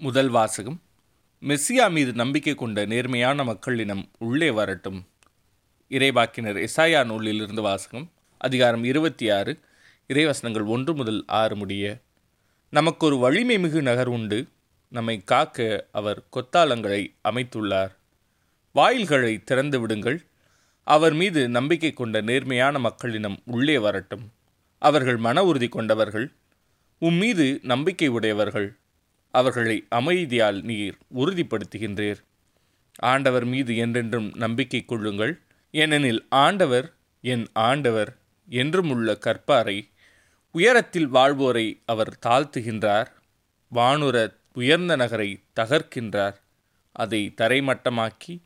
முதல் வாசகம். மெஸ்ஸியா மீது நம்பிக்கை கொண்ட நேர்மையான மக்களினம் உள்ளே வரட்டும். இறைவாக்கினர் எசாயா நூலிலிருந்து வாசகம் அதிகாரம் இருபத்தி ஆறு இறைவசனங்கள் ஒன்று முதல் ஆறு முடிய. நமக்கு ஒரு வலிமை மிகு நகர் உண்டு. நம்மை காக்க அவர் கொத்தாளங்களை அமைத்துள்ளார். வாயில்களை திறந்து விடுங்கள். அவர் மீது நம்பிக்கை கொண்ட நேர்மையான மக்களினம் உள்ளே வரட்டும். அவர்கள் மன உறுதி கொண்டவர்கள். உம் மீது நம்பிக்கை உடையவர்கள். அவர்களை அமைதியால் நீர் உறுதிப்படுத்துகின்றீர். ஆண்டவர் மீது என்றென்றும் நம்பிக்கை கொள்ளுங்கள். ஏனெனில் ஆண்டவர் என் ஆண்டவர் என்றும் உள்ள கற்பாரை உயரத்தில் வாழ்வோரை அவர் தாழ்த்துகின்றார். வானுர உயர்ந்த நகரை தகர்க்கின்றார். அதை தரைமட்டமாக்கி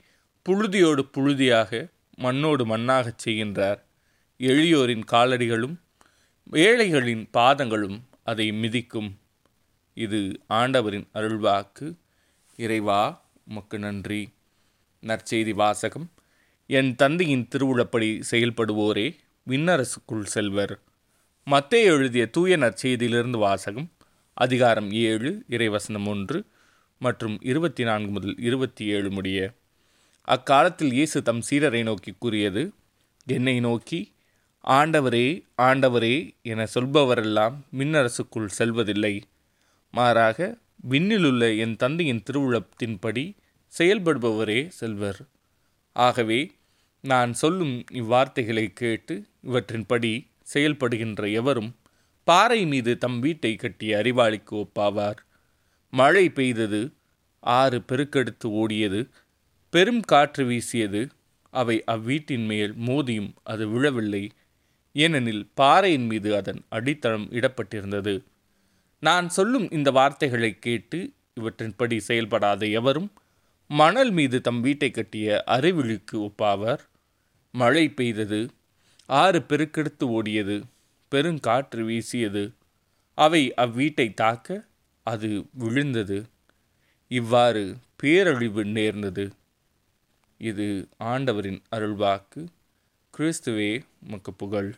புழுதியோடு புழுதியாக மண்ணோடு மண்ணாகச் செய்கின்றார். எளியோரின் காலடிகளும் ஏழைகளின் பாதங்களும் அதை மிதிக்கும். இது ஆண்டவரின் அருள்வாக்கு. இறைவா உமக்கு நன்றி. நற்செய்தி வாசகம். என் தந்தையின் திருவுளப்படி செயல்படுவோரே விண்ணரசுக்குள் செல்வர். மத்தே எழுதிய தூய நற்செய்தியிலிருந்து வாசகம். அதிகாரம் ஏழு இறைவசனம் ஒன்று மற்றும் இருபத்தி நான்கு முதல் இருபத்தி ஏழு முடிய. அக்காலத்தில் இயேசு தம் சீரரை நோக்கி கூறியது என்னை நோக்கி ஆண்டவரே ஆண்டவரே என சொல்பவரெல்லாம் மின்னரசுக்குள் செல்வதில்லை. மாறாக விண்ணிலுள்ள என் தந்தையின் திருவுளத்தின்படி செயல்படுபவரே செல்வர். ஆகவே நான் சொல்லும் இவ்வார்த்தைகளை கேட்டு இவற்றின்படி செயல்படுகின்ற எவரும் பாறை மீது தம் வீட்டை கட்டிய அறிவாளிக்கு ஒப்பாவார். மழை பெய்தது ஆறு பெருக்கெடுத்து ஓடியது பெரும் காற்று வீசியது அவை அவ்வீட்டின் மேல் மோதியும் அது விழவில்லை. ஏனெனில் பாறையின் மீது அதன் அடித்தளம் இடப்பட்டிருந்தது. நான் சொல்லும் இந்த வார்த்தைகளை கேட்டு இவற்றின்படி செயல்படாத எவரும் மணல் மீது தம் வீட்டை கட்டிய அறிவிழிக்கு ஒப்பாவர். மழை பெய்தது ஆறு பெருக்கெடுத்து ஓடியது பெருங்காற்று வீசியது. அவை அவ்வீட்டை தாக்க அது விழுந்தது. இவ்வாறு பேரழிவு நேர்ந்தது. இது ஆண்டவரின் அருள்வாக்கு. கிறிஸ்துவே மக்கு புகழ்.